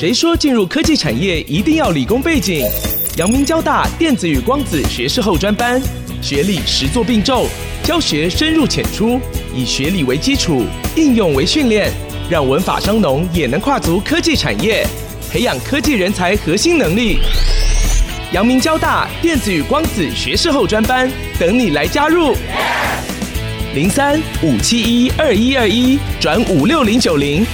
谁说进入科技产业一定要理工背景？阳明交大电子与光子学士后专班，学历实作并重，教学深入浅出，以学理为基础，应用为训练，让文法商农也能跨足科技产业，培养科技人才核心能力。阳明交大电子与光子学士后专班，等你来加入。零三五七一二一二一转五六零九零。